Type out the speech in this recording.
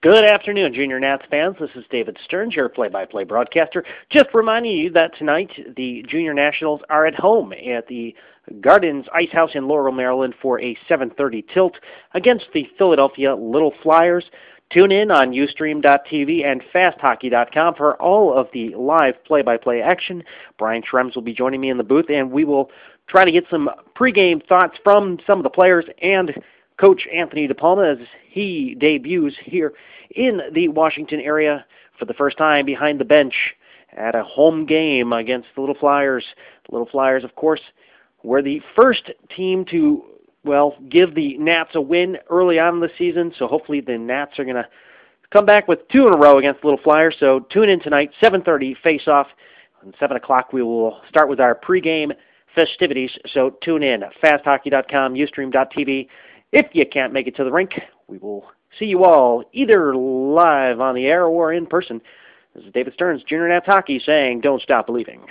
Good afternoon, Junior Nats fans. This is David Stearns, your play-by-play broadcaster. Just reminding you that tonight the Junior Nationals are at home at the Gardens Ice House in Laurel, Maryland for a 7:30 tilt against the Philadelphia Little Flyers. Tune in on Ustream.tv and FastHockey.com for all of the live play-by-play action. Brian Schrems will be joining me in the booth, and we will try to get some pregame thoughts from some of the players and Coach Anthony DePalma as he debuts here in the Washington area for the first time behind the bench at a home game against the Little Flyers. The Little Flyers, of course, were the first team to, well, give the Nats a win early on in the season, so hopefully the Nats are going to come back with two in a row against the Little Flyers. So tune in tonight, 7.30 face-off. And 7 o'clock we will start with our pregame festivities, so tune in, fasthockey.com, ustream.tv, if you can't make it to the rink, we will see you all either live on the air or in person. This is David Stearns, Junior Nats Hockey, saying don't stop believing.